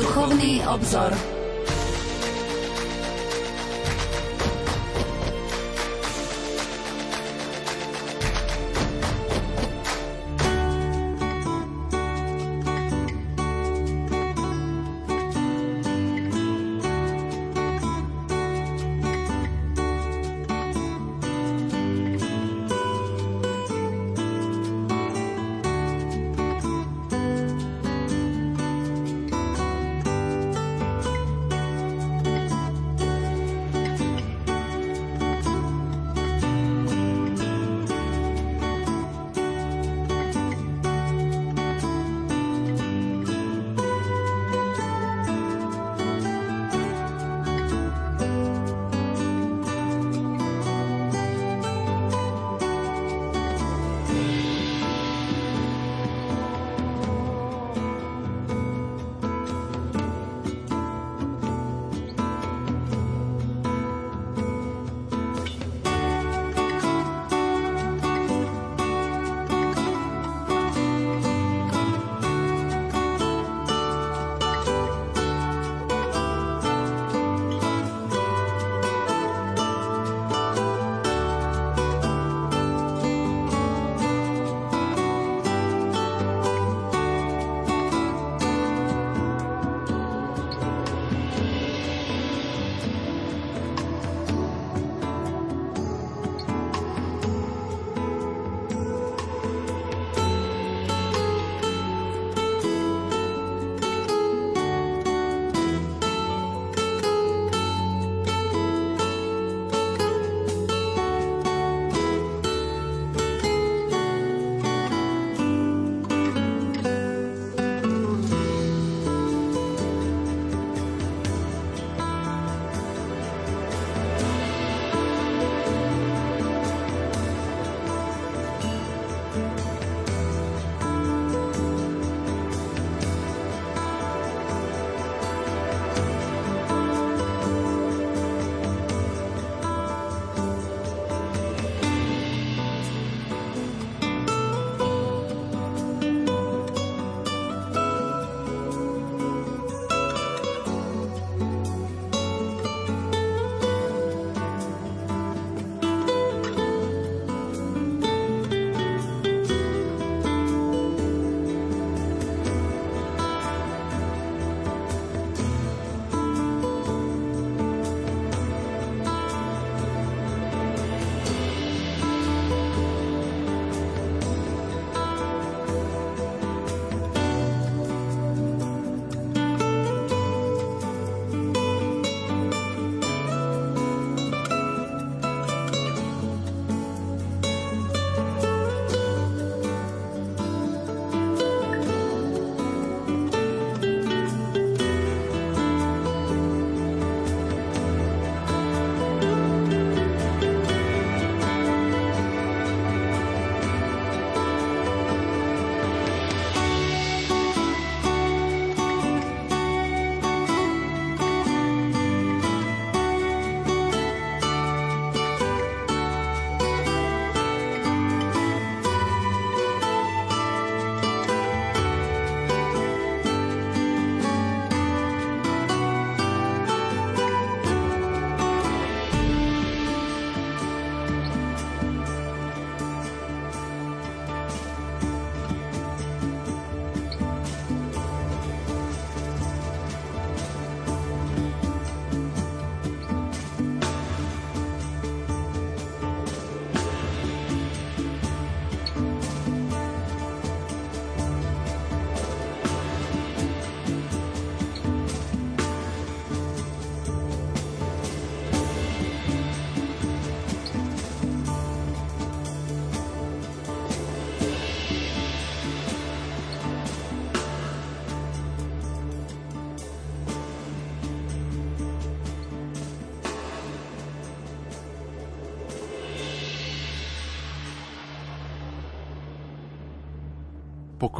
Duchovný obzor.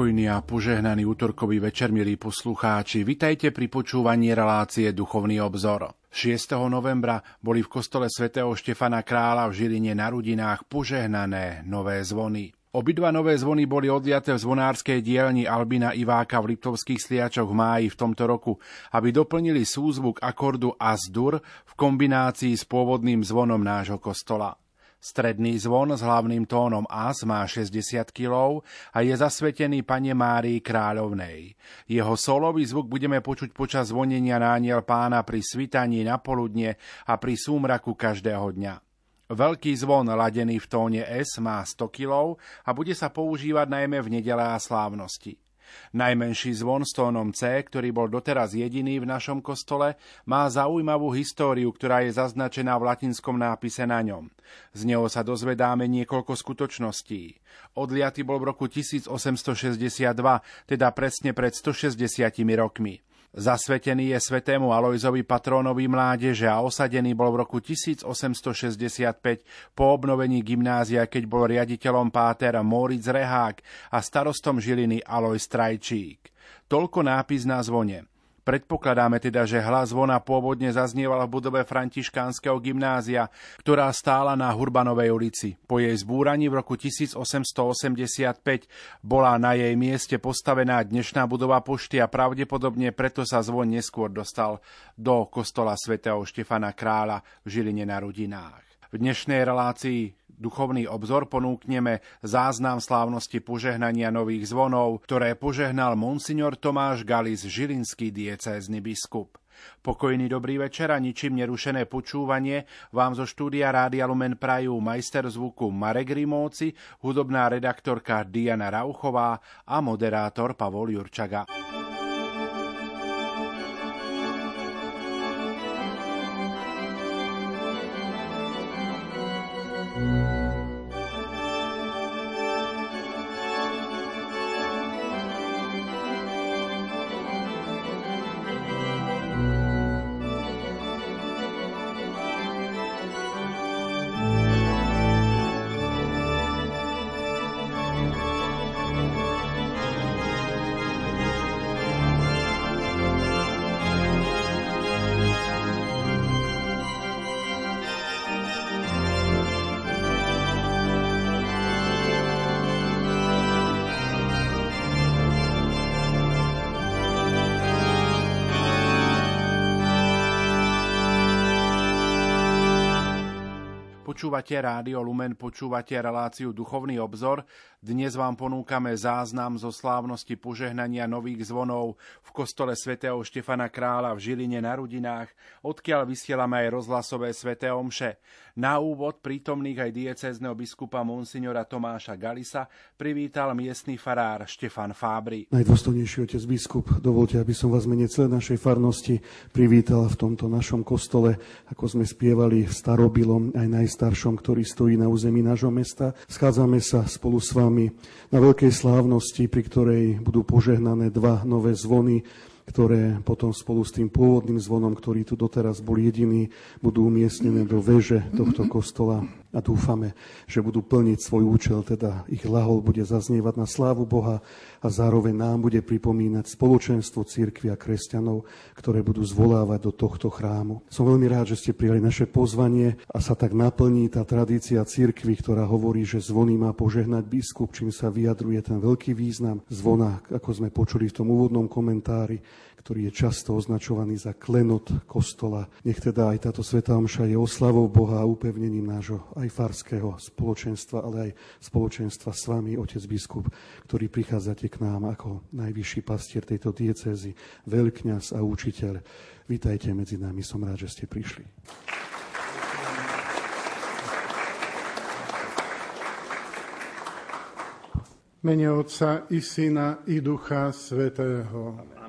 Pokojný a požehnaný útorkový večer, milí poslucháči. Vitajte pri počúvaní relácie Duchovný obzor. 6. novembra boli v kostole svätého Štefana Krála v Žiline na Rudinách požehnané nové zvony. Obidva nové zvony boli odliaté v zvonárskej dielni Albina Iváka v Liptovských sliačoch v máji v tomto roku, aby doplnili súzvuk akordu As-dur v kombinácii s pôvodným zvonom nášho kostola. Stredný zvon s hlavným tónom As má 60 kg a je zasvetený pane Márii Kráľovnej. Jeho solový zvuk budeme počuť počas zvonenia nániel pána pri svitaní na poludne a pri súmraku každého dňa. Veľký zvon ladený v tóne S má 100 kg a bude sa používať najmä v nedele a slávnosti. Najmenší zvon s tónom C, ktorý bol doteraz jediný v našom kostole, má zaujímavú históriu, ktorá je zaznačená v latinskom nápise na ňom. Z neho sa dozvedáme niekoľko skutočností. Odliaty bol v roku 1862, teda presne pred 160 rokmi. Zasvetený je svetému Alojzovi patrónovi mládeže a osadený bol v roku 1865 po obnovení gymnázia, keď bol riaditeľom páter Moritz Rehák a starostom Žiliny Aloj Strajčík. Toľko nápis na zvone. Predpokladáme teda, že hlas zvona pôvodne zaznieval v budove františkánskeho gymnázia, ktorá stála na Hurbanovej ulici. Po jej zbúraní v roku 1885 bola na jej mieste postavená dnešná budova pošty a pravdepodobne preto sa zvon neskôr dostal do kostola svätého Štefana Kráľa v Žiline na Rudinách. V dnešnej relácii duchovný obzor ponúkneme záznam slávnosti požehnania nových zvonov, ktoré požehnal monsignor Tomáš Galis, žilinský diecézny biskup. Pokojný dobrý večer a ničím nerušené počúvanie vám zo štúdia Rádia Lumen prajú majster zvuku Marek Rimóci, hudobná redaktorka Diana Rauchová a moderátor Pavol Jurčaga. Počúvate Rádio Lumen, počúvate reláciu Duchovný obzor. Dnes vám ponúkame záznam zo slávnosti požehnania nových zvonov v kostole svätého Štefana Krála v Žiline na Rudinách, odkiaľ vysielame aj rozhlasové sväté omše. Na úvod prítomných aj diecézneho biskupa monsignora Tomáša Galisa privítal miestny farár Štefan Fábry. Najdôstojnejší otec biskup, dovolte, aby som vás mene celej našej farnosti privítal v tomto našom kostole, ako sme spievali starobilom aj najstaršom staršom, ktorý stojí na území nášho mesta. Schádzame sa spolu s vami na veľkej slávnosti, pri ktorej budú požehnané dva nové zvony, ktoré potom spolu s tým pôvodným zvonom, ktorý tu doteraz bol jediný, budú umiestnené do veže tohto kostola a dúfame, že budú plniť svoj účel, teda ich lahol bude zaznievať na slávu Boha a zároveň nám bude pripomínať spoločenstvo církvy a kresťanov, ktoré budú zvolávať do tohto chrámu. Som veľmi rád, že ste prijali naše pozvanie a sa tak naplní tá tradícia církvy, ktorá hovorí, že zvony má požehnať biskup, čím sa vyjadruje ten veľký význam zvona, ako sme počuli v tom úvodnom komentári, ktorý je často označovaný za klenot kostola. Nech teda aj táto Sveta Omša je oslavou Boha a upevnením nášho aj farského spoločenstva, ale aj spoločenstva s vami, otec biskup, ktorý prichádzate k nám ako najvyšší pastier tejto diecézy, veľkňaz a učiteľ. Vítajte medzi nami, som rád, že ste prišli. Mene Otca i Syna i Ducha Svetého.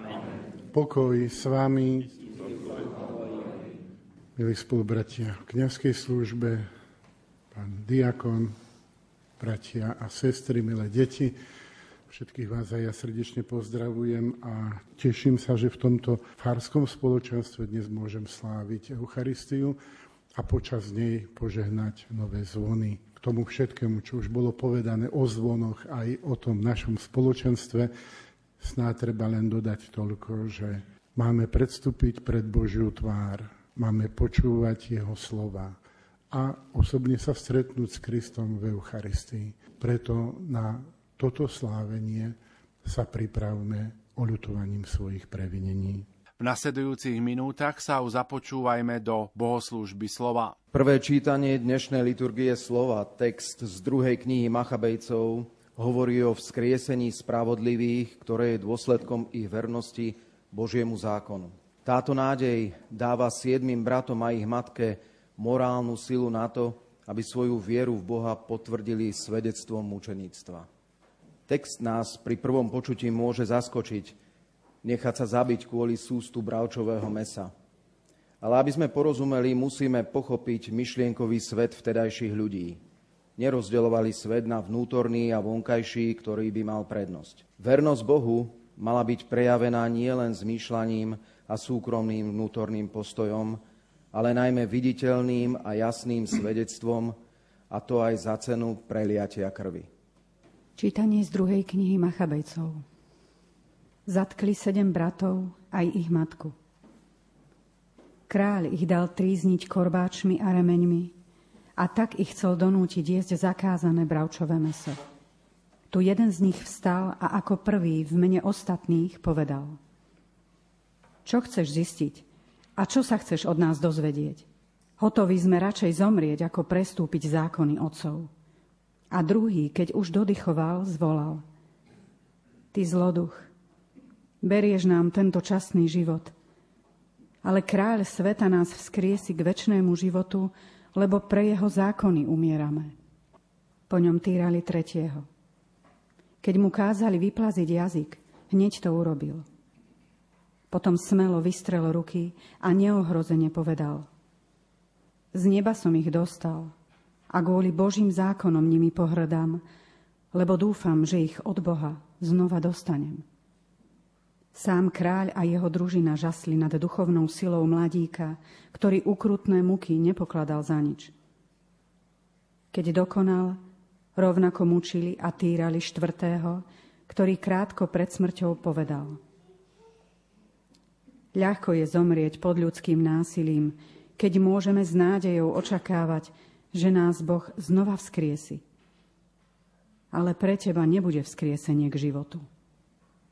Pokoj s vami, milí spolubratia v kniazkej službe, pán diakon, bratia a sestry, milé deti. Všetkých vás aj ja srdečne pozdravujem a teším sa, že v tomto farskom spoločenstve dnes môžem sláviť Eucharistiu a počas nej požehnať nové zvony. K tomu všetkému, čo už bolo povedané o zvonoch, aj o tom našom spoločenstve, Snáď treba len dodať toľko, že máme predstúpiť pred Božiu tvár, máme počúvať Jeho slova a osobne sa stretnúť s Kristom v Eucharistii. Preto na toto slávenie sa pripravme oľutovaním svojich previnení. V nasledujúcich minútach sa započúvajme do bohoslúžby slova. Prvé čítanie dnešnej liturgie slova, text z druhej knihy Machabejcov, hovorí o vzkriesení spravodlivých, ktoré je dôsledkom ich vernosti Božiemu zákonu. Táto nádej dáva siedmým bratom a ich matke morálnu silu na to, aby svoju vieru v Boha potvrdili svedectvom mučeníctva. Text nás pri prvom počutí môže zaskočiť, nechať sa zabiť kvôli sústu bravčového mesa. Ale aby sme porozumeli, musíme pochopiť myšlienkový svet vtedajších ľudí. Nerozdeľovali svet na vnútorný a vonkajší, ktorý by mal prednosť. Vernosť Bohu mala byť prejavená nielen zmýšľaním a súkromným vnútorným postojom, ale najmä viditeľným a jasným svedectvom, a to aj za cenu preliatia krvi. Čítanie z druhej knihy Machabejcov. Zatkli sedem bratov, aj ich matku. Kráľ ich dal trízniť korbáčmi a remeňmi a tak ich chcel donútiť jesť zakázané bravčové meso. Tu jeden z nich vstal a ako prvý v mene ostatných povedal. Čo chceš zistiť? A čo sa chceš od nás dozvedieť? Hotoví sme radšej zomrieť, ako prestúpiť zákony otcov. A druhý, keď už dodychoval, zvolal. Ty zloduch, Berieš nám tento časný život. Ale kráľ sveta nás vzkriesi k väčšnému životu, lebo pre jeho zákony umierame. Po ňom týrali tretieho. Keď mu kázali vyplaziť jazyk, hneď to urobil. Potom smelo vystrel ruky a neohrozene povedal. Z neba som ich dostal a kvôli Božím zákonom nimi pohrdám, lebo dúfam, že ich od Boha znova dostanem. Sám kráľ a jeho družina žasli nad duchovnou silou mladíka, ktorý ukrutné muky nepokladal za nič. Keď dokonal, rovnako mučili a týrali štvrtého, ktorý krátko pred smrťou povedal. Ľahko je zomrieť pod ľudským násilím, keď môžeme s nádejou očakávať, že nás Boh znova vzkriesi. Ale pre teba nebude vzkriesenie k životu.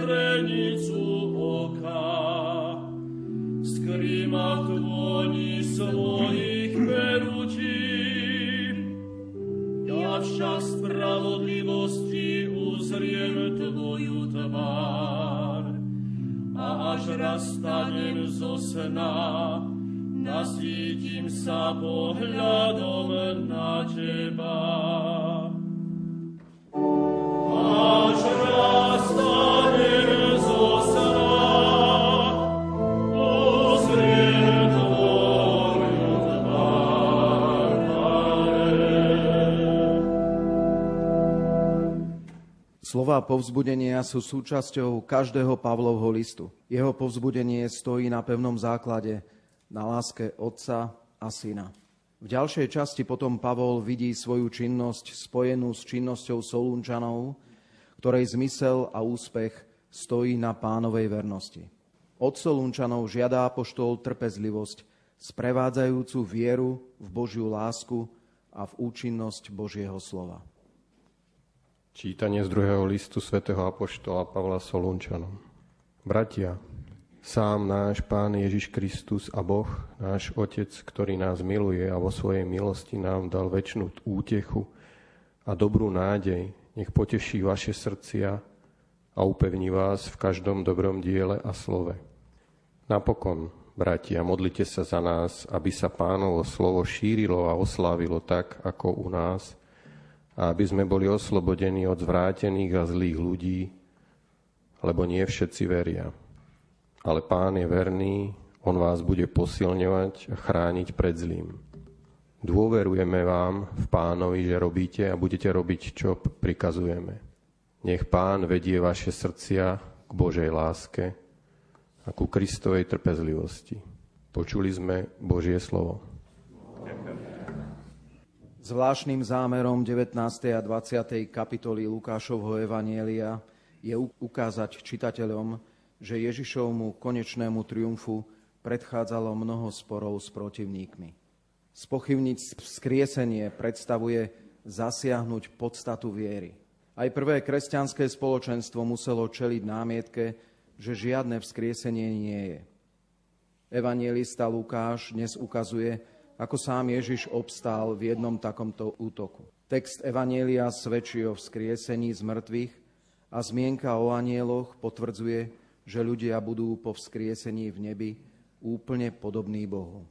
zrenicu oka. Skrima dłoni swoich peruci, Jawsza spravodliwości uzriem Twoju tvar. A aż rastaniem zo sna, Nasítim sa pohľadom na Teba. Slová povzbudenia sú súčasťou každého Pavlovho listu. Jeho povzbudenie stojí na pevnom základe, na láske Otca a Syna. V ďalšej časti potom Pavol vidí svoju činnosť spojenú s činnosťou Solunčanov, ktorej zmysel a úspech stojí na pánovej vernosti. Od Solunčanov žiada apoštol trpezlivosť, sprevádzajúcu vieru v Božiu lásku a v účinnosť Božieho slova. Čítanie z druhého listu svätého Apoštola Pavla Solunčanom. Bratia, Sám náš Pán Ježiš Kristus a Boh, náš Otec, ktorý nás miluje a vo svojej milosti nám dal väčšinu útechu a dobrú nádej, nech poteší vaše srdcia a upevní vás v každom dobrom diele a slove. Napokon, bratia, modlite sa za nás, aby sa pánovo slovo šírilo a oslávilo tak, ako u nás, a aby sme boli oslobodení od zvrátených a zlých ľudí, lebo nie všetci veria ale Pán je verný, On vás bude posilňovať a chrániť pred zlým. Dôverujeme vám v Pánovi, že robíte a budete robiť, čo prikazujeme. Nech Pán vedie vaše srdcia k Božej láske a ku Kristovej trpezlivosti. Počuli sme Božie slovo. Zvláštnym zámerom 19. a 20. kapitoly Lukášovho Evanielia je ukázať čitateľom, že Ježišovmu konečnému triumfu predchádzalo mnoho sporov s protivníkmi. Spochybniť vzkriesenie predstavuje zasiahnuť podstatu viery. Aj prvé kresťanské spoločenstvo muselo čeliť námietke, že žiadne vzkriesenie nie je. Evangelista Lukáš dnes ukazuje, ako sám Ježiš obstál v jednom takomto útoku. Text Evanielia svedčí o vzkriesení z mŕtvych a zmienka o anieloch potvrdzuje, že ľudia budú po vzkriesení v nebi úplne podobní Bohu.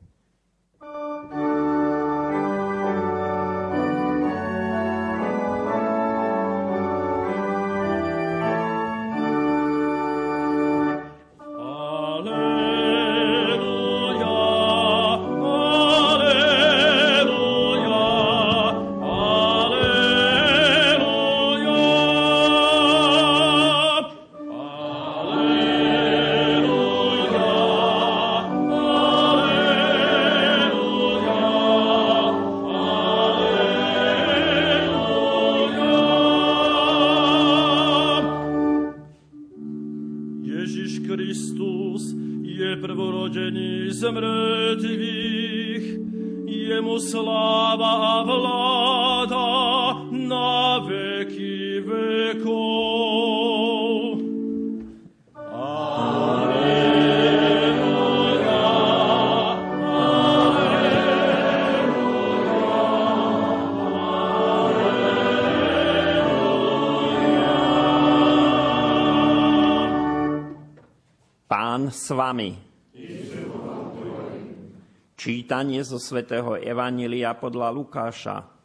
S vami. Čítanie zo svätého Evanília podľa Lukáša.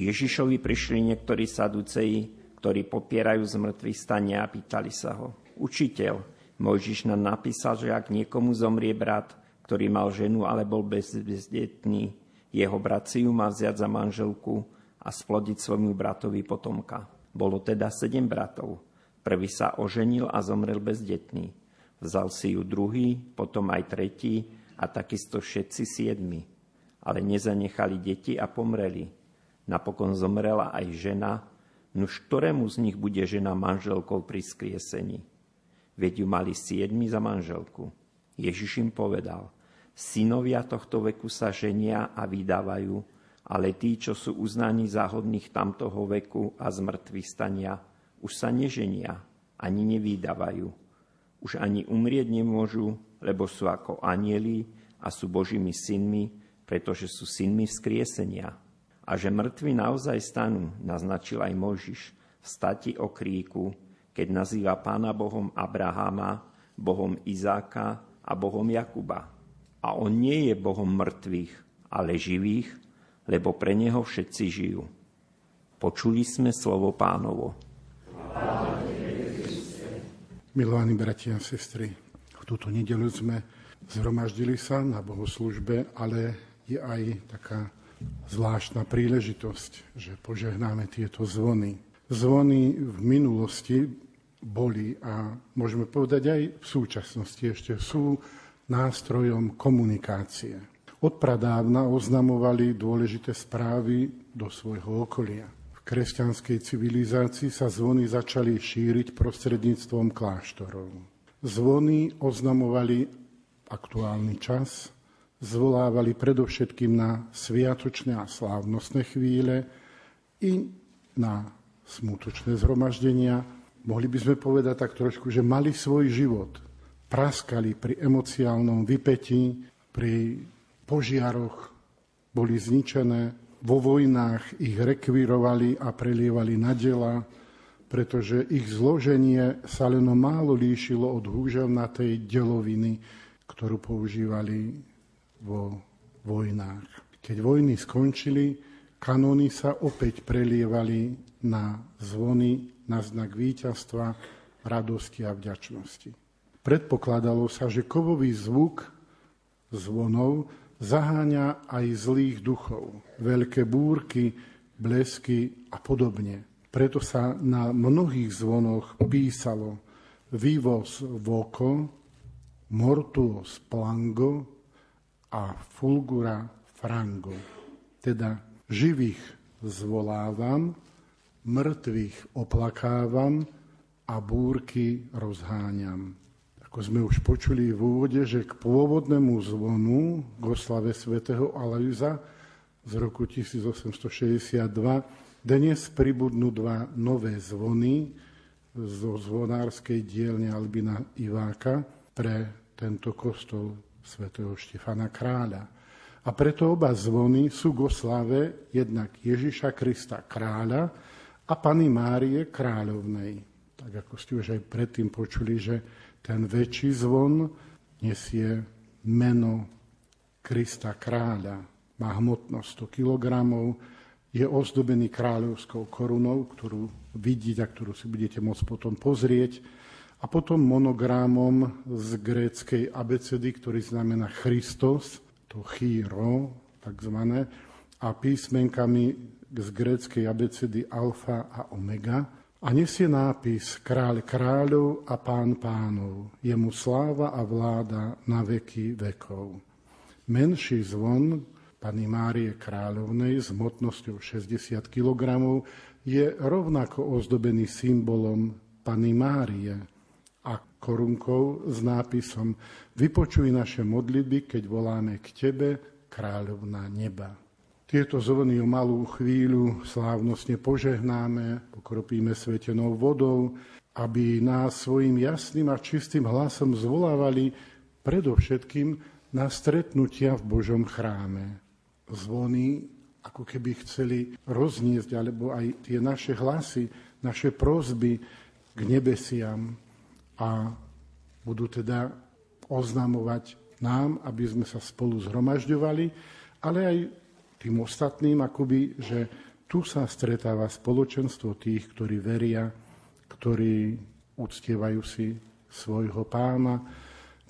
Ježišovi prišli niektorí saduceji, ktorí popierajú zmrtvý stane a pýtali sa ho. Učiteľ, Mojžiš nám napísal, že ak niekomu zomrie brat, ktorý mal ženu ale bol bezdetný, jeho brat si ju má vziať za manželku a splodiť svojmu bratovi potomka. Bolo teda sedem bratov. Prvý sa oženil a zomrel bezdetný. Vzal si ju druhý, potom aj tretí a takisto všetci siedmi. Ale nezanechali deti a pomreli. Napokon zomrela aj žena, nuž ktorému z nich bude žena manželkou pri skriesení. Veď ju mali siedmi za manželku. Ježiš im povedal, synovia tohto veku sa ženia a vydávajú, ale tí, čo sú uznaní záhodných tamtoho veku a zmrtvých stania, už sa neženia, ani nevýdavajú. Už ani umrieť nemôžu, lebo sú ako anieli a sú Božími synmi, pretože sú synmi vzkriesenia. A že mŕtvi naozaj stanú, naznačil aj Mojžiš v stati o kríku, keď nazýva pána Bohom Abrahama, Bohom Izáka a Bohom Jakuba. A on nie je Bohom mŕtvych, ale živých, lebo pre neho všetci žijú. Počuli sme slovo pánovo. Milovaní bratia a sestry, v túto nedelu sme zhromaždili sa na bohoslužbe, ale je aj taká zvláštna príležitosť, že požehnáme tieto zvony. Zvony v minulosti boli a môžeme povedať aj v súčasnosti ešte sú nástrojom komunikácie. Od pradávna oznamovali dôležité správy do svojho okolia. V kresťanskej civilizácii sa zvony začali šíriť prostredníctvom kláštorov. Zvony oznamovali aktuálny čas, zvolávali predovšetkým na sviatočné a slávnostné chvíle i na smutočné zhromaždenia. Mohli by sme povedať tak trošku, že mali svoj život. Praskali pri emociálnom vypetí, pri požiaroch, boli zničené, vo vojnách ich rekvírovali a prelievali na dela, pretože ich zloženie sa len málo líšilo od húževnatej deloviny, ktorú používali vo vojnách. Keď vojny skončili, kanóny sa opäť prelievali na zvony, na znak víťazstva, radosti a vďačnosti. Predpokladalo sa, že kovový zvuk zvonov zaháňa aj zlých duchov, veľké búrky, blesky a podobne. Preto sa na mnohých zvonoch písalo vivos voco, mortuos plango a fulgura frango. Teda živých zvolávam, mŕtvych oplakávam a búrky rozháňam. Ako sme už počuli v úvode, že k pôvodnému zvonu k oslave svätého Alajza z roku 1862 dnes pribudnú dva nové zvony zo zvonárskej dielne Albina Iváka pre tento kostol svätého Štefana Kráľa. A preto oba zvony sú k oslave jednak Ježiša Krista kráľa a Pany Márie kráľovnej. Tak ako ste už aj predtým počuli, že ten väčší zvon nesie meno Krista kráľa. Má hmotnosť 100 kg, je ozdobený kráľovskou korunou, ktorú vidíte a ktorú si budete môcť potom pozrieť. A potom monogramom z gréckej abecedy, ktorý znamená Christos, to chýro, takzvané, a písmenkami z gréckej abecedy alfa a omega, a nesie nápis Kráľ kráľov a pán pánov, jemu sláva a vláda na veky vekov. Menší zvon pani Márie Kráľovnej s hmotnosťou 60 kg je rovnako ozdobený symbolom pani Márie korunkou s nápisom Vypočuj naše modlitby, keď voláme k Tebe, kráľovná neba. Tieto zvony o malú chvíľu slávnostne požehnáme, pokropíme svetenou vodou, aby nás svojim jasným a čistým hlasom zvolávali predovšetkým na stretnutia v Božom chráme. Zvony ako keby chceli rozniesť, alebo aj tie naše hlasy, naše prozby k nebesiam a budú teda oznamovať nám, aby sme sa spolu zhromažďovali, ale aj tým ostatným, akoby, že tu sa stretáva spoločenstvo tých, ktorí veria, ktorí uctievajú si svojho pána,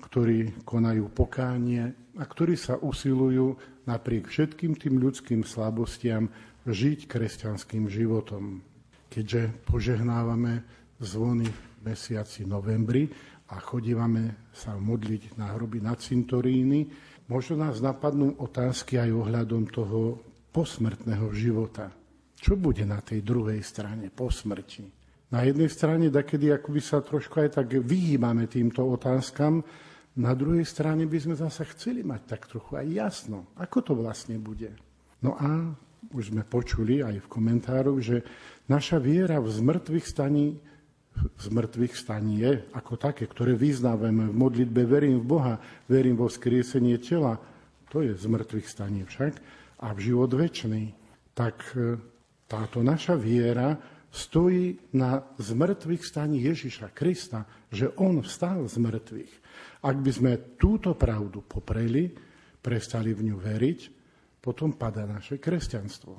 ktorí konajú pokánie a ktorí sa usilujú napriek všetkým tým ľudským slabostiam žiť kresťanským životom. Keďže požehnávame zvony mesiaci novembri a chodívame sa modliť na hroby na cintoríny, Možno nás napadnú otázky aj ohľadom toho posmrtného života. Čo bude na tej druhej strane po smrti? Na jednej strane, dakedy akoby sa trošku aj tak vyhýbame týmto otázkam, na druhej strane by sme zase chceli mať tak trochu aj jasno, ako to vlastne bude. No a už sme počuli aj v komentároch, že naša viera v zmrtvých staní z mŕtvych stanie ako také, ktoré vyznávame v modlitbe, verím v Boha, verím vo skriesenie tela, to je z mŕtvych stanie však, a v život väčší, tak e, táto naša viera stojí na zmrtvých staní Ježiša Krista, že On vstal z mŕtvych. Ak by sme túto pravdu popreli, prestali v ňu veriť, potom pada naše kresťanstvo.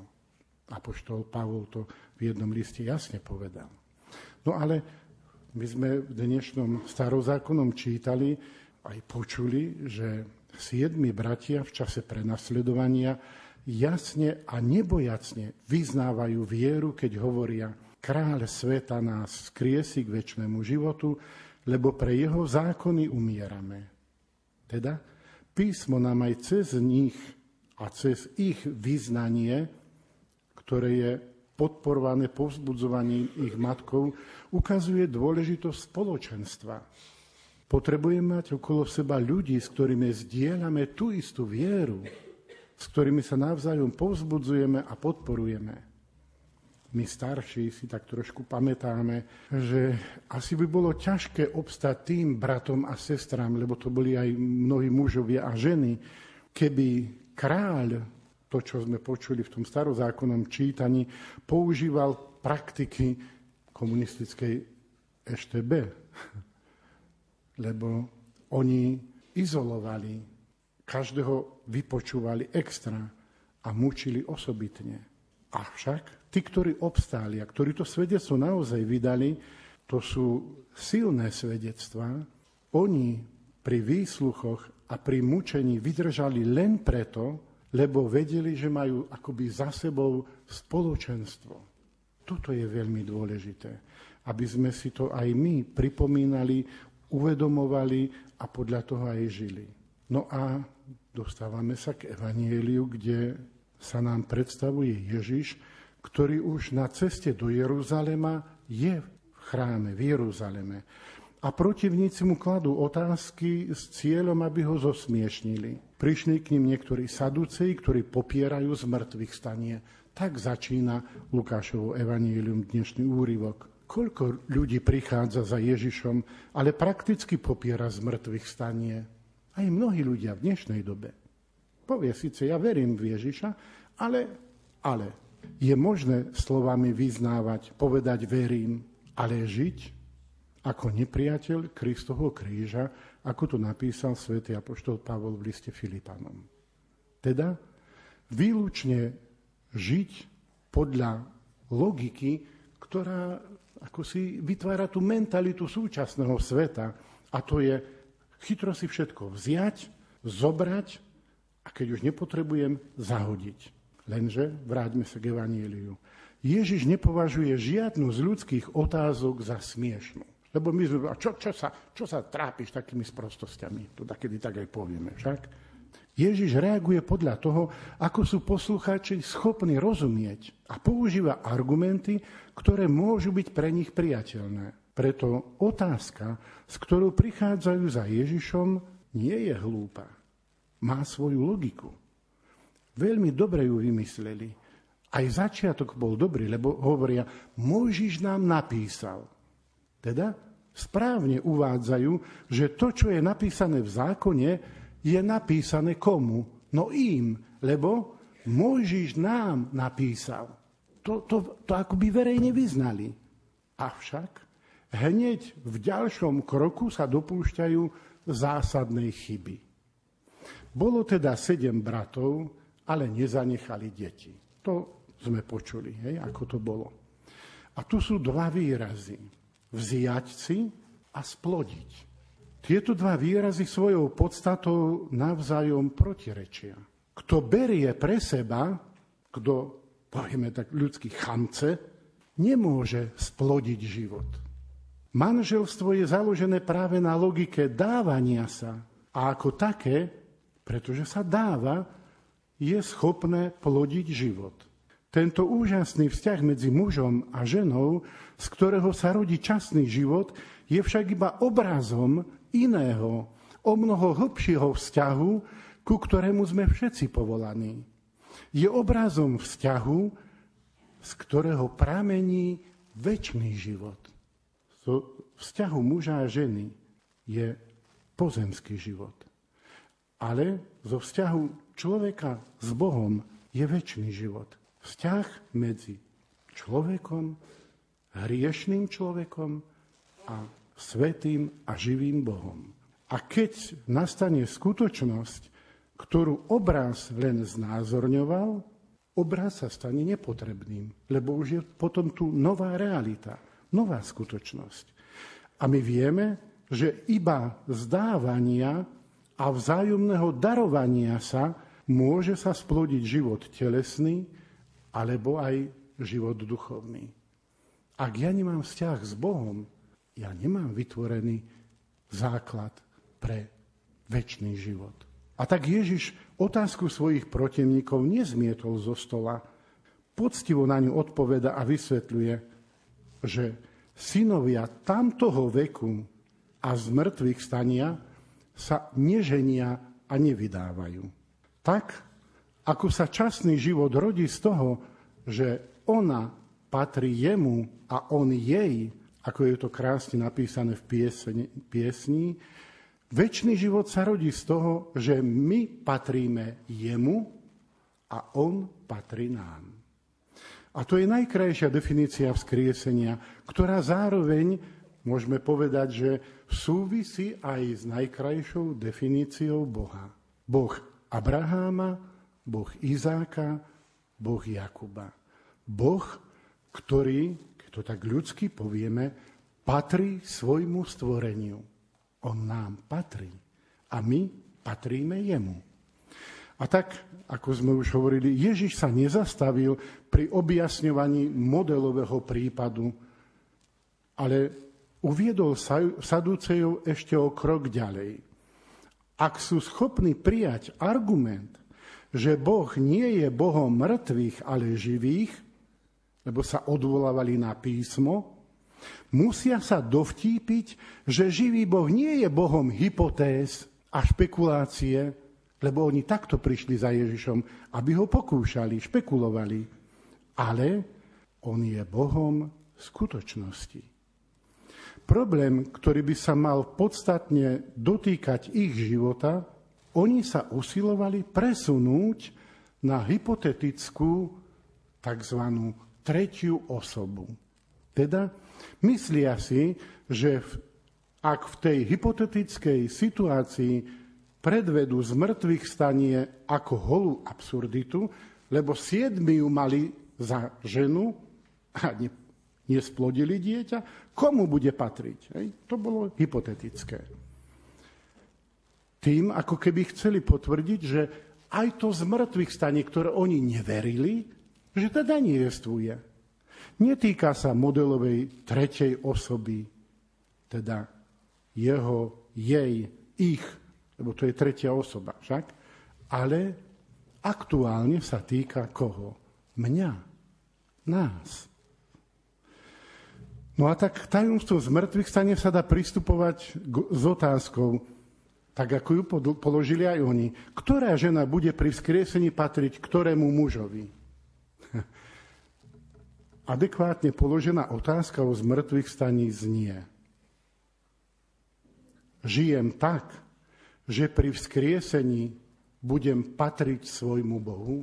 Apoštol Pavol to v jednom liste jasne povedal. No ale my sme v dnešnom starozákonom čítali aj počuli, že siedmi bratia v čase prenasledovania jasne a nebojacne vyznávajú vieru, keď hovoria, kráľ sveta nás skriesi k väčšnému životu, lebo pre jeho zákony umierame. Teda písmo nám aj cez nich a cez ich vyznanie, ktoré je podporované povzbudzovaním ich matkov, ukazuje dôležitosť spoločenstva. Potrebujeme mať okolo seba ľudí, s ktorými zdieľame tú istú vieru, s ktorými sa navzájom povzbudzujeme a podporujeme. My starší si tak trošku pamätáme, že asi by bolo ťažké obstať tým bratom a sestrám, lebo to boli aj mnohí mužovia a ženy, keby kráľ, to, čo sme počuli v tom starozákonnom čítaní, používal praktiky komunistickej EŠTB, lebo oni izolovali každého vypočúvali extra a mučili osobitne. Avšak tí, ktorí obstáli a ktorí to svedectvo naozaj vydali, to sú silné svedectvá. Oni pri výsluchoch a pri mučení vydržali len preto, lebo vedeli, že majú akoby za sebou spoločenstvo. Toto je veľmi dôležité, aby sme si to aj my pripomínali, uvedomovali a podľa toho aj žili. No a dostávame sa k Evanieliu, kde sa nám predstavuje Ježiš, ktorý už na ceste do Jeruzalema je v chráme, v Jeruzaleme. A protivníci mu kladú otázky s cieľom, aby ho zosmiešnili. Prišli k ním niektorí saduceji, ktorí popierajú z mŕtvych stanie. Tak začína Lukášovo evanílium dnešný úryvok. Koľko ľudí prichádza za Ježišom, ale prakticky popiera z mŕtvych stanie. Aj mnohí ľudia v dnešnej dobe. Povie síce, ja verím v Ježiša, ale, ale je možné slovami vyznávať, povedať verím, ale žiť ako nepriateľ Kristovho kríža, ako to napísal svätý apoštol Pavol v liste Filipanom. Teda výlučne žiť podľa logiky, ktorá ako si vytvára tú mentalitu súčasného sveta, a to je chytro si všetko vziať, zobrať a keď už nepotrebujem, zahodiť. Lenže vráťme sa k Evangeliu. Ježiš nepovažuje žiadnu z ľudských otázok za smiešnú. Lebo my sme, a čo, čo, sa, čo sa trápiš takými sprostosťami? To takedy tak aj povieme, však? Ježiš reaguje podľa toho, ako sú poslucháči schopní rozumieť a používa argumenty, ktoré môžu byť pre nich priateľné. Preto otázka, s ktorou prichádzajú za Ježišom, nie je hlúpa. Má svoju logiku. Veľmi dobre ju vymysleli. Aj začiatok bol dobrý, lebo hovoria, Mojžiš nám napísal. Teda správne uvádzajú, že to, čo je napísané v zákone, je napísané komu? No im, lebo Mojžiš nám napísal. To, to, to akoby verejne vyznali. Avšak hneď v ďalšom kroku sa dopúšťajú zásadnej chyby. Bolo teda sedem bratov, ale nezanechali deti. To sme počuli, hej, ako to bolo. A tu sú dva výrazy. Vziať si a splodiť. Tieto dva výrazy svojou podstatou navzájom protirečia. Kto berie pre seba, kto, povieme tak ľudský chamce, nemôže splodiť život. Manželstvo je založené práve na logike dávania sa. A ako také, pretože sa dáva, je schopné plodiť život. Tento úžasný vzťah medzi mužom a ženou, z ktorého sa rodí časný život, je však iba obrazom iného, o mnoho hlbšieho vzťahu, ku ktorému sme všetci povolaní. Je obrazom vzťahu, z ktorého pramení väčší život vzťahu muža a ženy je pozemský život. Ale zo vzťahu človeka s Bohom je väčší život. Vzťah medzi človekom, hriešným človekom a svetým a živým Bohom. A keď nastane skutočnosť, ktorú obraz len znázorňoval, obraz sa stane nepotrebným, lebo už je potom tu nová realita, nová skutočnosť. A my vieme, že iba zdávania a vzájomného darovania sa môže sa splodiť život telesný alebo aj život duchovný. Ak ja nemám vzťah s Bohom, ja nemám vytvorený základ pre väčší život. A tak Ježiš otázku svojich protivníkov nezmietol zo stola. Poctivo na ňu odpoveda a vysvetľuje, že synovia tamtoho veku a z mŕtvych stania sa neženia a nevydávajú. Tak, ako sa časný život rodí z toho, že ona patrí jemu a on jej, ako je to krásne napísané v piesni, piesni Väčší život sa rodí z toho, že my patríme jemu a on patrí nám. A to je najkrajšia definícia vzkriesenia, ktorá zároveň, môžeme povedať, že súvisí aj s najkrajšou definíciou Boha. Boh Abraháma, Boh Izáka, Boh Jakuba. Boh, ktorý, keď to tak ľudsky povieme, patrí svojmu stvoreniu. On nám patrí a my patríme jemu. A tak, ako sme už hovorili, Ježiš sa nezastavil pri objasňovaní modelového prípadu, ale uviedol Sadúcejov ešte o krok ďalej. Ak sú schopní prijať argument, že Boh nie je Bohom mŕtvych, ale živých, lebo sa odvolávali na písmo, Musia sa dovtípiť, že živý Boh nie je Bohom hypotéz a špekulácie, lebo oni takto prišli za Ježišom, aby ho pokúšali, špekulovali. Ale on je Bohom skutočnosti. Problém, ktorý by sa mal podstatne dotýkať ich života, oni sa usilovali presunúť na hypotetickú tzv. tretiu osobu. Teda Myslia si, že ak v tej hypotetickej situácii predvedú z mŕtvych stanie ako holú absurditu, lebo siedmi ju mali za ženu a ne, nesplodili dieťa, komu bude patriť? Hej? To bolo hypotetické. Tým, ako keby chceli potvrdiť, že aj to z mŕtvych stanie, ktoré oni neverili, že teda nie jestvuje. Netýka sa modelovej tretej osoby, teda jeho, jej, ich, lebo to je tretia osoba však, ale aktuálne sa týka koho? Mňa, nás. No a tak tajomstvo z mŕtvych stane sa dá pristupovať s otázkou, tak ako ju položili aj oni. Ktorá žena bude pri vzkriesení patriť ktorému mužovi? adekvátne položená otázka o zmrtvých staní znie. Žijem tak, že pri vzkriesení budem patriť svojmu Bohu.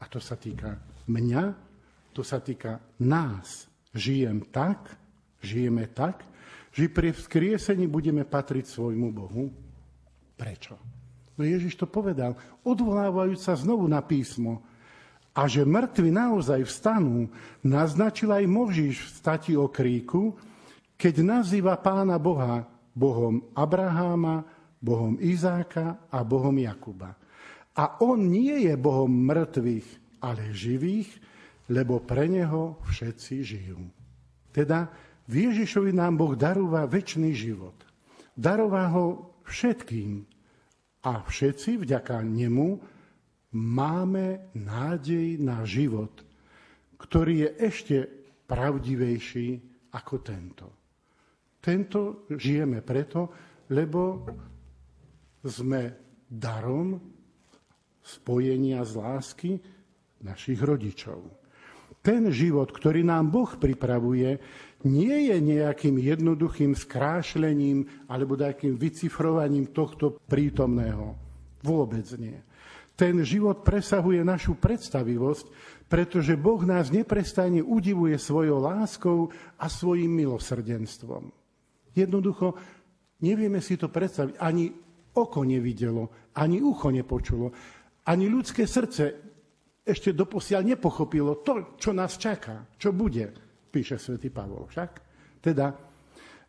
A to sa týka mňa, to sa týka nás. Žijem tak, žijeme tak, že pri vzkriesení budeme patriť svojmu Bohu. Prečo? No Ježiš to povedal, odvolávajúc sa znovu na písmo a že mŕtvi naozaj vstanú, naznačil aj Možiš v stati o kríku, keď nazýva pána Boha Bohom Abraháma, Bohom Izáka a Bohom Jakuba. A on nie je Bohom mŕtvych, ale živých, lebo pre neho všetci žijú. Teda v Ježišovi nám Boh darúva väčší život. Darová ho všetkým. A všetci vďaka nemu máme nádej na život, ktorý je ešte pravdivejší ako tento. Tento žijeme preto, lebo sme darom spojenia z lásky našich rodičov. Ten život, ktorý nám Boh pripravuje, nie je nejakým jednoduchým skrášlením alebo nejakým vycifrovaním tohto prítomného. Vôbec nie ten život presahuje našu predstavivosť, pretože Boh nás neprestane udivuje svojou láskou a svojim milosrdenstvom. Jednoducho nevieme si to predstaviť. Ani oko nevidelo, ani ucho nepočulo, ani ľudské srdce ešte doposiaľ nepochopilo to, čo nás čaká, čo bude, píše svätý Pavol. Však? Teda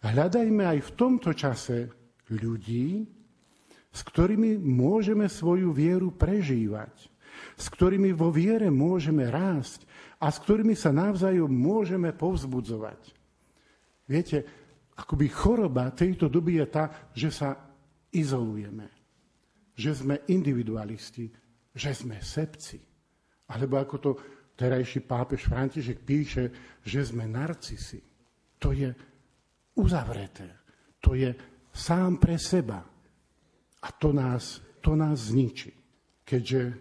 hľadajme aj v tomto čase ľudí, s ktorými môžeme svoju vieru prežívať s ktorými vo viere môžeme rásť a s ktorými sa navzájom môžeme povzbudzovať. Viete, akoby choroba tejto doby je tá, že sa izolujeme, že sme individualisti, že sme sebci. Alebo ako to terajší pápež František píše, že sme narcisi. To je uzavreté. To je sám pre seba. A to nás, to nás zničí. Keďže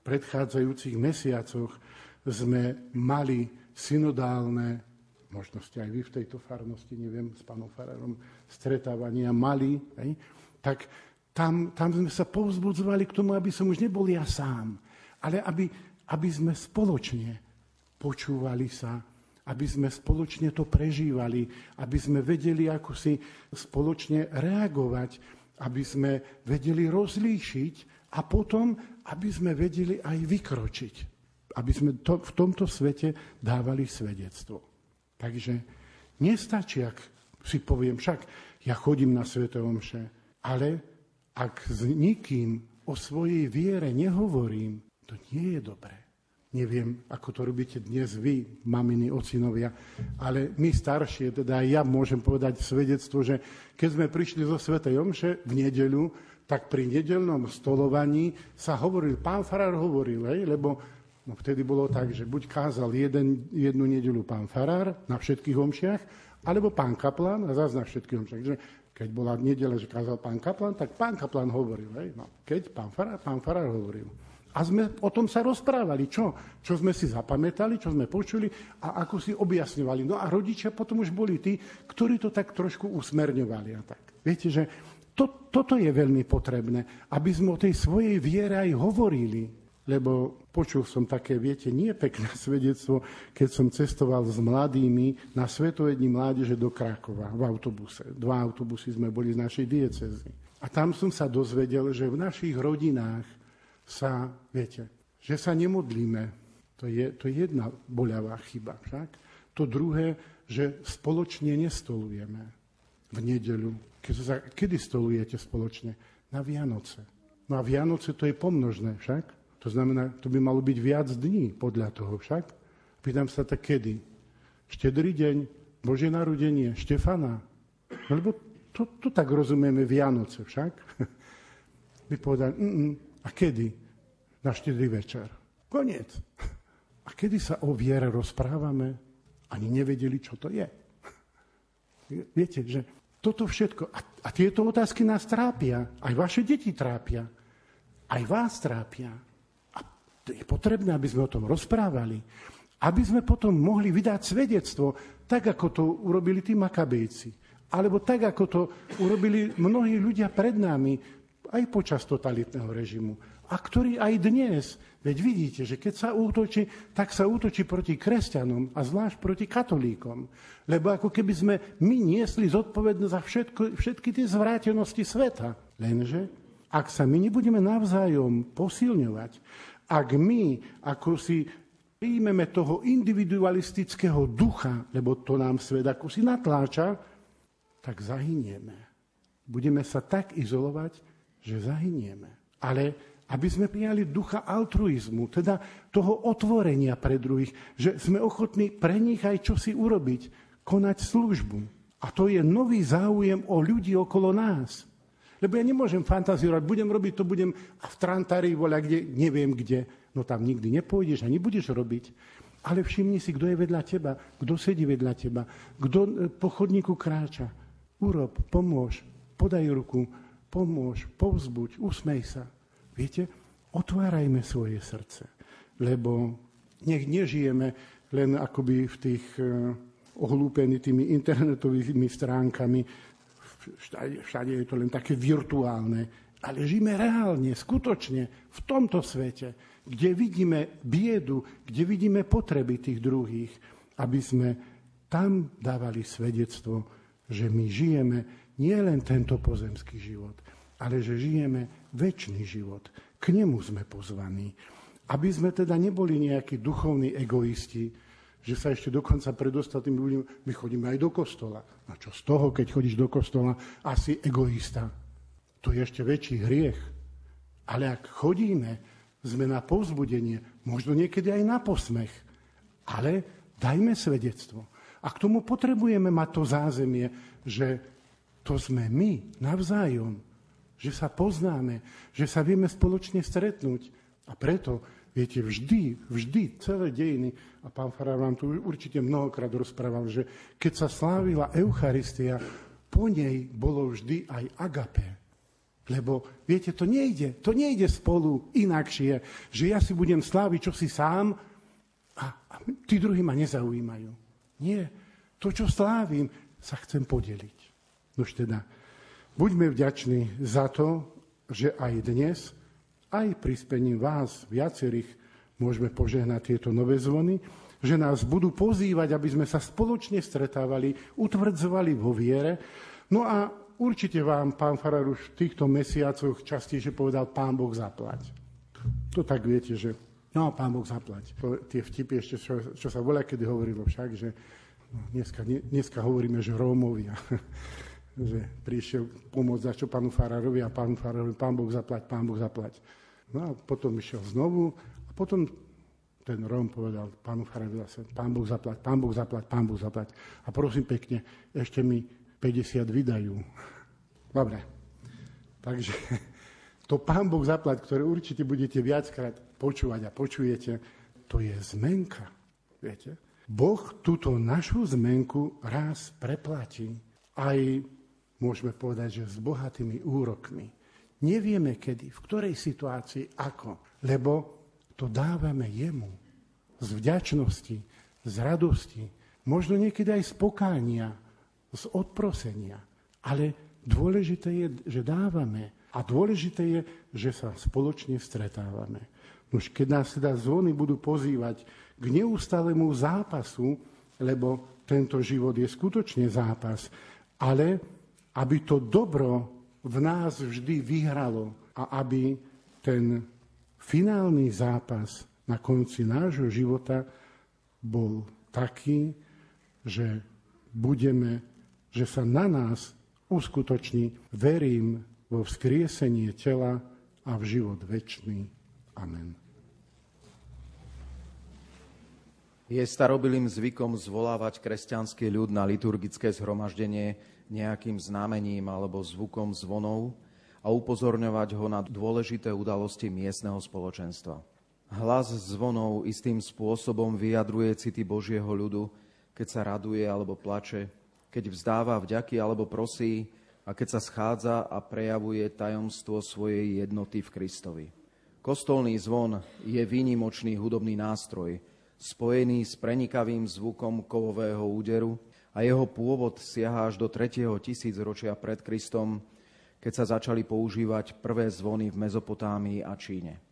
predchádzajúcich mesiacoch sme mali synodálne, možno ste aj vy v tejto farnosti, neviem, s pánom farárom, stretávania mali, hej, tak tam, tam sme sa povzbudzovali k tomu, aby som už nebol ja sám, ale aby, aby sme spoločne počúvali sa, aby sme spoločne to prežívali, aby sme vedeli, ako si spoločne reagovať, aby sme vedeli rozlíšiť a potom, aby sme vedeli aj vykročiť. Aby sme to, v tomto svete dávali svedectvo. Takže nestačí, ak si poviem, však ja chodím na Sveté Omše, ale ak s nikým o svojej viere nehovorím, to nie je dobré. Neviem, ako to robíte dnes vy, maminy, ocinovia, ale my staršie, teda aj ja môžem povedať svedectvo, že keď sme prišli zo Svetej Omše v nedeľu, tak pri nedelnom stolovaní sa hovoril, pán Farár hovoril, hej, lebo no vtedy bolo tak, že buď kázal jeden, jednu nedelu pán Farár na všetkých omšiach, alebo pán Kaplan a zase na všetkých omšiach. Že keď bola nedela, že kázal pán Kaplan, tak pán Kaplan hovoril. Hej. No, keď pán Farár, pán Farár hovoril. A sme o tom sa rozprávali, čo, čo sme si zapamätali, čo sme počuli a ako si objasňovali. No a rodičia potom už boli tí, ktorí to tak trošku usmerňovali. A tak. Viete, že to, toto je veľmi potrebné, aby sme o tej svojej viere aj hovorili. Lebo počul som také, viete, nie pekné svedectvo, keď som cestoval s mladými na Svetovední mládeže do Krakova v autobuse. Dva autobusy sme boli z našej diecezy. A tam som sa dozvedel, že v našich rodinách sa, viete, že sa nemodlíme. To je, to je jedna boľavá chyba však. To druhé, že spoločne nestolujeme v nedeľu keď kedy stolujete spoločne? Na Vianoce. No a Vianoce to je pomnožné však. To znamená, to by malo byť viac dní podľa toho však. Pýtam sa tak kedy? Štedrý deň, Božie narodenie, Štefana. No, lebo to, to tak rozumieme Vianoce však. By povedali, mm, a kedy? Na štedrý večer. Koniec. A kedy sa o viere rozprávame? Ani nevedeli, čo to je. Viete, že toto všetko. A, a tieto otázky nás trápia. Aj vaše deti trápia. Aj vás trápia. A je potrebné, aby sme o tom rozprávali. Aby sme potom mohli vydať svedectvo, tak ako to urobili tí makabejci. Alebo tak, ako to urobili mnohí ľudia pred nami, aj počas totalitného režimu. A ktorí aj dnes Veď vidíte, že keď sa útočí, tak sa útočí proti kresťanom a zvlášť proti katolíkom. Lebo ako keby sme my niesli zodpovednosť za všetko, všetky tie zvrátenosti sveta. Lenže ak sa my nebudeme navzájom posilňovať, ak my ako si príjmeme toho individualistického ducha, lebo to nám svet ako si natláča, tak zahynieme. Budeme sa tak izolovať, že zahynieme. Ale aby sme prijali ducha altruizmu, teda toho otvorenia pre druhých, že sme ochotní pre nich aj čosi urobiť, konať službu. A to je nový záujem o ľudí okolo nás. Lebo ja nemôžem fantazírovať, budem robiť to, budem v Trantári, voľa kde, neviem kde. No tam nikdy nepôjdeš a nebudeš robiť. Ale všimni si, kto je vedľa teba, kto sedí vedľa teba, kto e, po chodníku kráča. Urob, pomôž, podaj ruku, pomôž, povzbuď, usmej sa. Viete, otvárajme svoje srdce, lebo nech nežijeme len akoby v tých uh, ohlúpení tými internetovými stránkami, všade je to len také virtuálne. ale žijeme reálne, skutočne v tomto svete, kde vidíme biedu, kde vidíme potreby tých druhých, aby sme tam dávali svedectvo, že my žijeme nie len tento pozemský život, ale že žijeme väčší život. K nemu sme pozvaní. Aby sme teda neboli nejakí duchovní egoisti, že sa ešte dokonca pred ostatnými ľuďmi, my chodíme aj do kostola. A čo z toho, keď chodíš do kostola, asi egoista. To je ešte väčší hriech. Ale ak chodíme, sme na povzbudenie, možno niekedy aj na posmech, ale dajme svedectvo. A k tomu potrebujeme mať to zázemie, že to sme my navzájom, že sa poznáme, že sa vieme spoločne stretnúť. A preto, viete, vždy, vždy, celé dejiny, a pán Farár vám tu určite mnohokrát rozprával, že keď sa slávila Eucharistia, po nej bolo vždy aj agape. Lebo, viete, to nejde, to nejde spolu inakšie, že ja si budem sláviť čo si sám a, a tí druhí ma nezaujímajú. Nie, to, čo slávim, sa chcem podeliť. Nož teda, buďme vďační za to, že aj dnes, aj prispením vás, viacerých, môžeme požehnať tieto nové zvony, že nás budú pozývať, aby sme sa spoločne stretávali, utvrdzovali vo viere. No a určite vám, pán Farar, už v týchto mesiacoch častejšie povedal, pán Boh zaplať. To tak viete, že no, pán Boh zaplať. Tie vtipy ešte, čo, čo sa voľa kedy hovorilo však, že no, dneska, dneska hovoríme, že Rómovia, že prišiel pomôcť čo pánu Farárovi a pán Farárovi, pán Boh zaplať, pán Boh zaplať. No a potom išiel znovu a potom ten Róm povedal pánu Farárovi zase, pán Boh zaplať, pán Boh zaplať, pán Boh zaplať. A prosím pekne, ešte mi 50 vydajú. Dobre. Takže to Pán Boh zaplať, ktoré určite budete viackrát počúvať a počujete, to je zmenka. Viete? Boh túto našu zmenku raz preplatí. Aj môžeme povedať, že s bohatými úrokmi. Nevieme kedy, v ktorej situácii, ako, lebo to dávame jemu. Z vďačnosti, z radosti, možno niekedy aj z pokánia, z odprosenia. Ale dôležité je, že dávame a dôležité je, že sa spoločne stretávame. Už keď nás teda zvony budú pozývať k neustálemu zápasu, lebo tento život je skutočne zápas, ale aby to dobro v nás vždy vyhralo a aby ten finálny zápas na konci nášho života bol taký, že budeme že sa na nás uskutoční, verím vo vzkriesenie tela a v život väčší. Amen. Je starobilým zvykom zvolávať kresťanský ľud na liturgické zhromaždenie nejakým znamením alebo zvukom zvonov a upozorňovať ho na dôležité udalosti miestneho spoločenstva. Hlas zvonov istým spôsobom vyjadruje city Božieho ľudu, keď sa raduje alebo plače, keď vzdáva vďaky alebo prosí a keď sa schádza a prejavuje tajomstvo svojej jednoty v Kristovi. Kostolný zvon je výnimočný hudobný nástroj, spojený s prenikavým zvukom kovového úderu a jeho pôvod siaha až do 3. tisícročia pred Kristom, keď sa začali používať prvé zvony v Mezopotámii a Číne.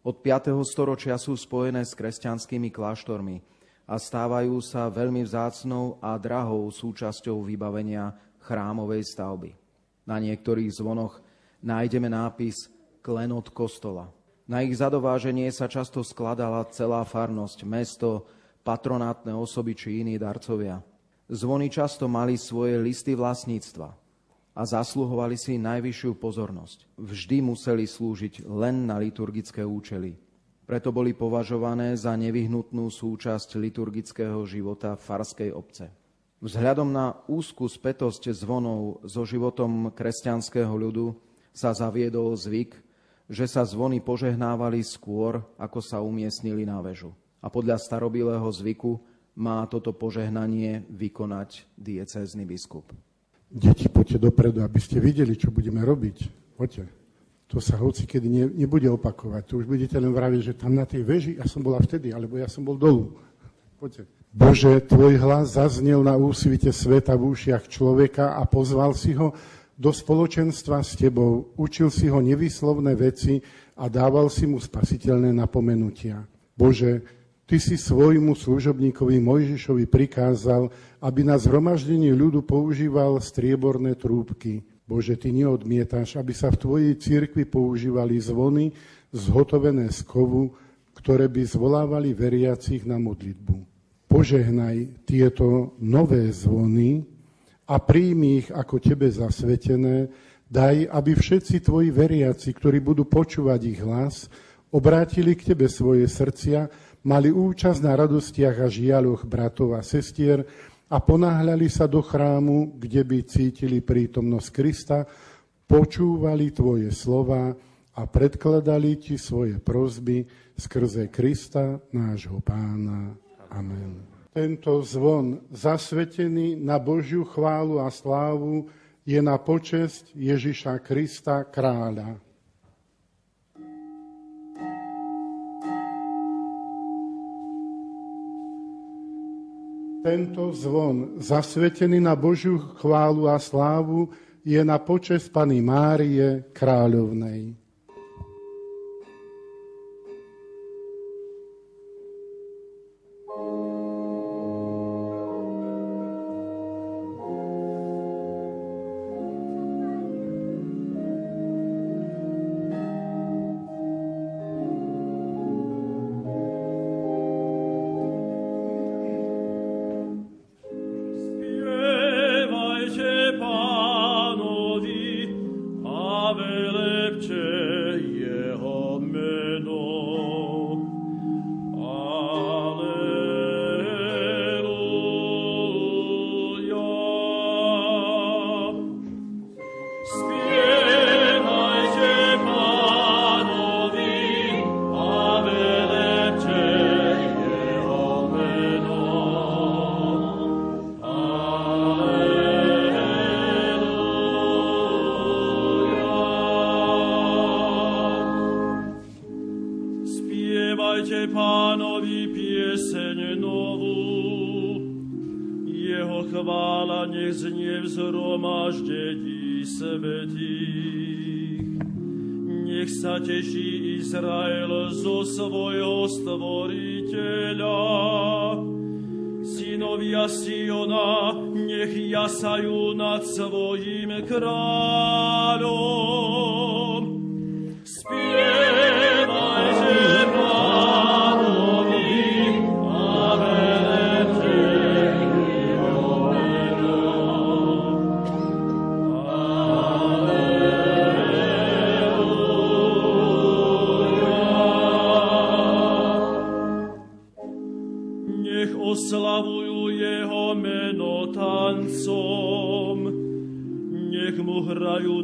Od 5. storočia sú spojené s kresťanskými kláštormi – a stávajú sa veľmi vzácnou a drahou súčasťou vybavenia chrámovej stavby. Na niektorých zvonoch nájdeme nápis Klenot kostola. Na ich zadováženie sa často skladala celá farnosť, mesto, patronátne osoby či iní darcovia. Zvony často mali svoje listy vlastníctva a zasluhovali si najvyššiu pozornosť. Vždy museli slúžiť len na liturgické účely – preto boli považované za nevyhnutnú súčasť liturgického života farskej obce. Vzhľadom na úzku spätosť zvonov so životom kresťanského ľudu sa zaviedol zvyk, že sa zvony požehnávali skôr, ako sa umiestnili na väžu. A podľa starobilého zvyku má toto požehnanie vykonať diecézny biskup. Deti, poďte dopredu, aby ste videli, čo budeme robiť. Poďte to sa hoci kedy ne, nebude opakovať. To už budete len vraviť, že tam na tej veži ja som bola vtedy, alebo ja som bol dolu. Poďte. Bože, tvoj hlas zaznel na úsvite sveta v ušiach človeka a pozval si ho, do spoločenstva s tebou, učil si ho nevyslovné veci a dával si mu spasiteľné napomenutia. Bože, ty si svojmu služobníkovi Mojžišovi prikázal, aby na zhromaždení ľudu používal strieborné trúbky. Bože, ty neodmietáš, aby sa v tvojej cirkvi používali zvony zhotovené z kovu, ktoré by zvolávali veriacich na modlitbu. Požehnaj tieto nové zvony, a príjmi ich ako tebe zasvetené, daj, aby všetci tvoji veriaci, ktorí budú počúvať ich hlas, obrátili k tebe svoje srdcia, mali účasť na radostiach a žiaľoch bratov a sestier a ponáhľali sa do chrámu, kde by cítili prítomnosť Krista, počúvali tvoje slova a predkladali ti svoje prozby skrze Krista, nášho pána. Amen tento zvon zasvetený na Božiu chválu a slávu je na počesť Ježiša Krista kráľa. Tento zvon, zasvetený na Božiu chválu a slávu, je na počesť Pany Márie kráľovnej.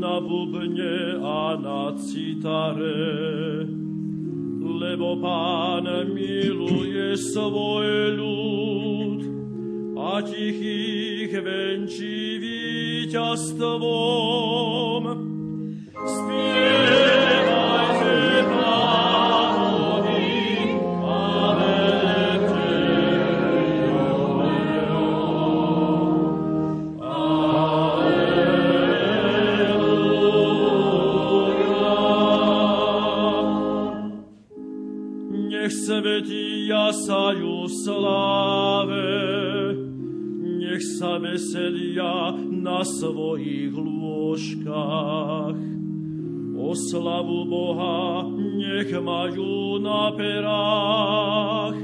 na bubne a na citare. Lebo Pán miluje svoj ľud a tichých venčí víťazstvom. Spievaj. sveti jasaju slave, nech sa veselia na svojich lôžkach. Oslavu Boha nech majú na perách,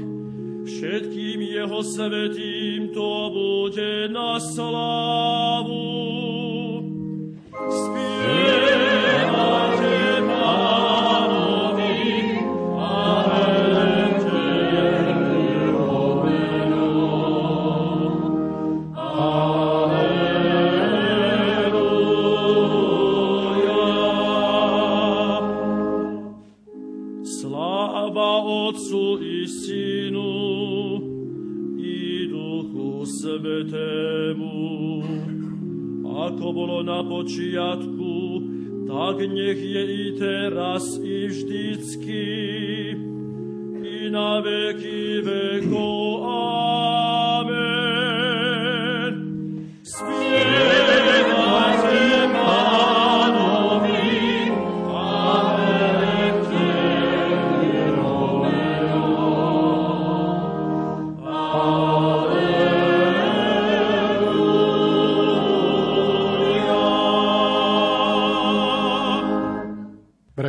všetkým jeho svetým to bude na slávu. Spieva. na počiatku, tak nech je i teraz, i vždycky, i na veky vekov.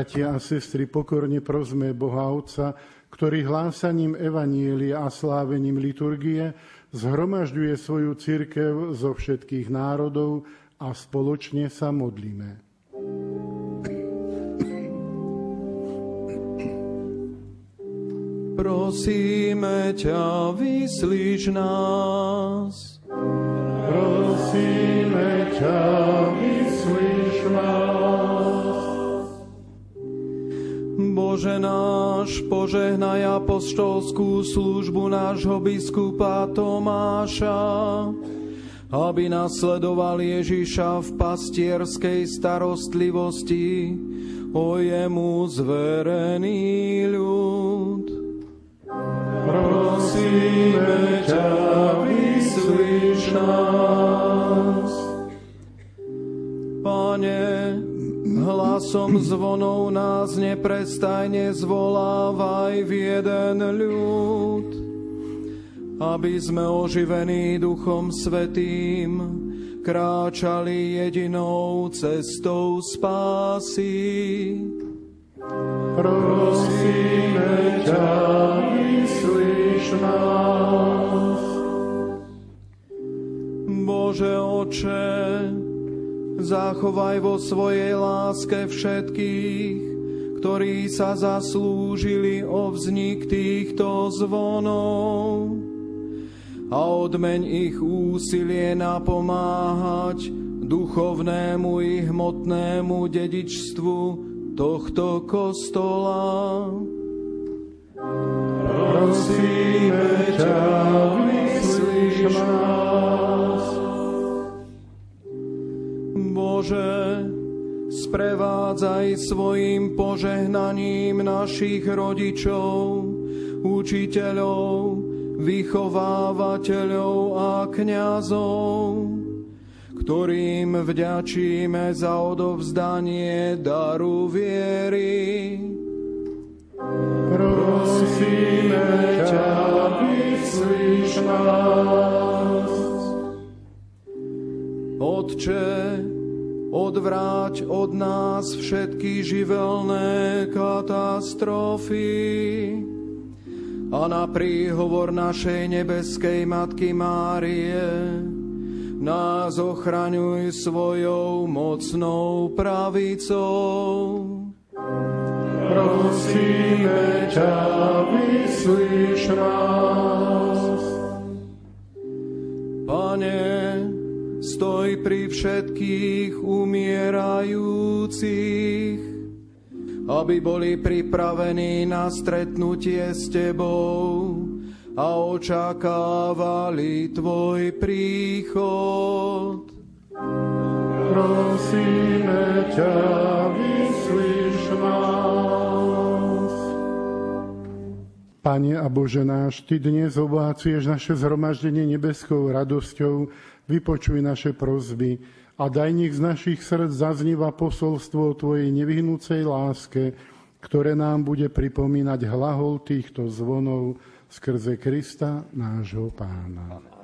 Bratia a sestry, pokorne prosme Boha Otca, ktorý hlásaním Evanielia a slávením liturgie zhromažďuje svoju církev zo všetkých národov a spoločne sa modlíme. Prosíme ťa, vyslíš nás. Prosíme ťa, vyslíš nás. Bože náš, požehnaj apoštolskú službu nášho biskupa Tomáša, aby nasledoval Ježiša v pastierskej starostlivosti o jemu zverený ľud. Prosíme ťa, vyslíš nás. Pane, hlasom zvonov nás neprestajne zvolávaj v jeden ľud, aby sme oživení Duchom Svetým kráčali jedinou cestou spásy. Prosíme ťa, vyslíš nás. Bože oče, zachovaj vo svojej láske všetkých, ktorí sa zaslúžili o vznik týchto zvonov a odmeň ich úsilie napomáhať duchovnému i hmotnému dedičstvu tohto kostola. Prosíme ťa, vyslíš nás. Bože, sprevádzaj svojim požehnaním našich rodičov, učiteľov, vychovávateľov a kňazov, ktorým vďačíme za odovzdanie daru viery. Prosíme ťa, vyslíš nás. Otče, odvráť od nás všetky živelné katastrofy a na príhovor našej nebeskej Matky Márie nás ochraňuj svojou mocnou pravicou. Prosíme ťa, vyslíš nás. Pane, stoj pri všetkých umierajúcich, aby boli pripravení na stretnutie s Tebou a očakávali Tvoj príchod. Prosíme ťa, vyslíš nás. Pane a Bože náš, Ty dnes oblácieš naše zhromaždenie nebeskou radosťou, vypočuj naše prozby a daj nech z našich srdc zaznieva posolstvo o Tvojej nevyhnúcej láske, ktoré nám bude pripomínať hlahol týchto zvonov, skrze Krista, nášho pána. Et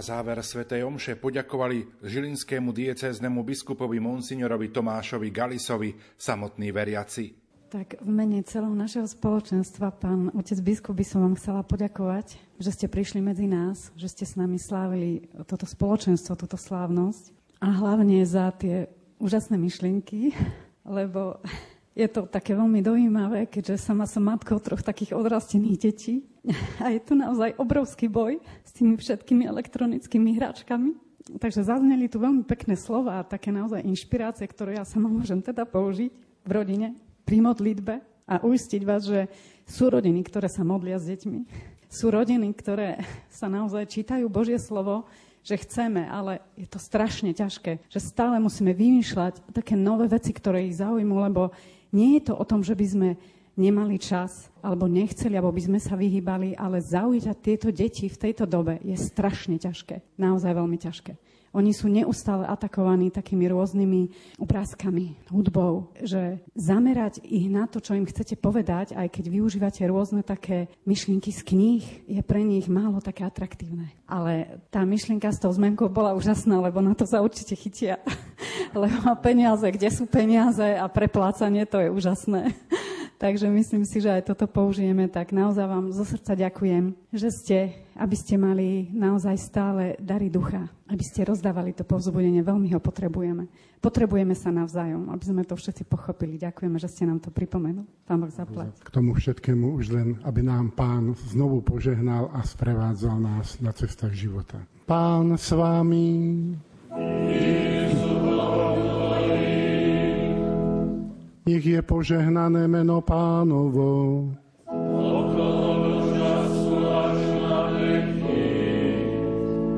Na záver svätej Omše poďakovali žilinskému diecéznemu biskupovi monsignorovi Tomášovi Galisovi samotní veriaci. Tak v mene celého našeho spoločenstva, pán otec biskup, by som vám chcela poďakovať, že ste prišli medzi nás, že ste s nami slávili toto spoločenstvo, túto slávnosť a hlavne za tie úžasné myšlienky, lebo je to také veľmi dojímavé, keďže sama som matkou troch takých odrastených detí a je tu naozaj obrovský boj s tými všetkými elektronickými hračkami. Takže zazneli tu veľmi pekné slova a také naozaj inšpirácie, ktoré ja sama môžem teda použiť v rodine pri modlitbe a uistiť vás, že sú rodiny, ktoré sa modlia s deťmi. Sú rodiny, ktoré sa naozaj čítajú Božie slovo, že chceme, ale je to strašne ťažké, že stále musíme vymýšľať také nové veci, ktoré ich zaujímu, lebo nie je to o tom, že by sme nemali čas, alebo nechceli, alebo by sme sa vyhýbali, ale zaujať tieto deti v tejto dobe je strašne ťažké. Naozaj veľmi ťažké. Oni sú neustále atakovaní takými rôznymi obrázkami, hudbou, že zamerať ich na to, čo im chcete povedať, aj keď využívate rôzne také myšlienky z kníh, je pre nich málo také atraktívne. Ale tá myšlienka s tou zmenkou bola úžasná, lebo na to sa určite chytia. lebo peniaze, kde sú peniaze a preplácanie, to je úžasné. Takže myslím si, že aj toto použijeme. Tak naozaj vám zo srdca ďakujem, že ste, aby ste mali naozaj stále dary ducha, aby ste rozdávali to povzbudenie. Veľmi ho potrebujeme. Potrebujeme sa navzájom, aby sme to všetci pochopili. Ďakujeme, že ste nám to pripomenuli. Pán Boh zaplať. K tomu všetkému už len, aby nám Pán znovu požehnal a sprevádzal nás na cestách života. Pán s vámi. Nech je požehnané meno pánovo.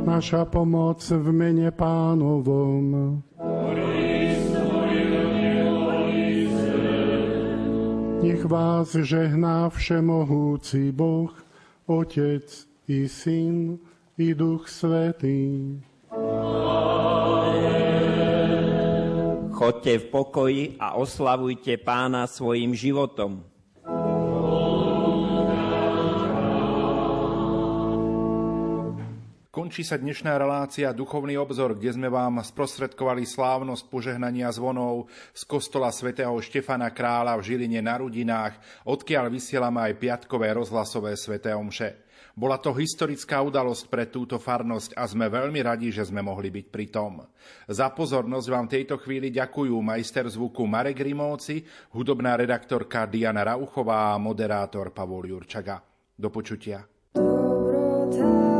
Naša pomoc v mene pánovom. Nech vás žehná všemohúci Boh, Otec i Syn i Duch Svetý. Chodte v pokoji a oslavujte pána svojim životom. Končí sa dnešná relácia Duchovný obzor, kde sme vám sprostredkovali slávnosť požehnania zvonov z kostola svätého Štefana Krála v Žiline na Rudinách, odkiaľ vysielame aj piatkové rozhlasové sväté omše. Bola to historická udalosť pre túto farnosť a sme veľmi radi, že sme mohli byť pri tom. Za pozornosť vám v tejto chvíli ďakujú majster zvuku Marek Rimovci, hudobná redaktorka Diana Rauchová a moderátor Pavol Jurčaga. Do počutia. Dobrota.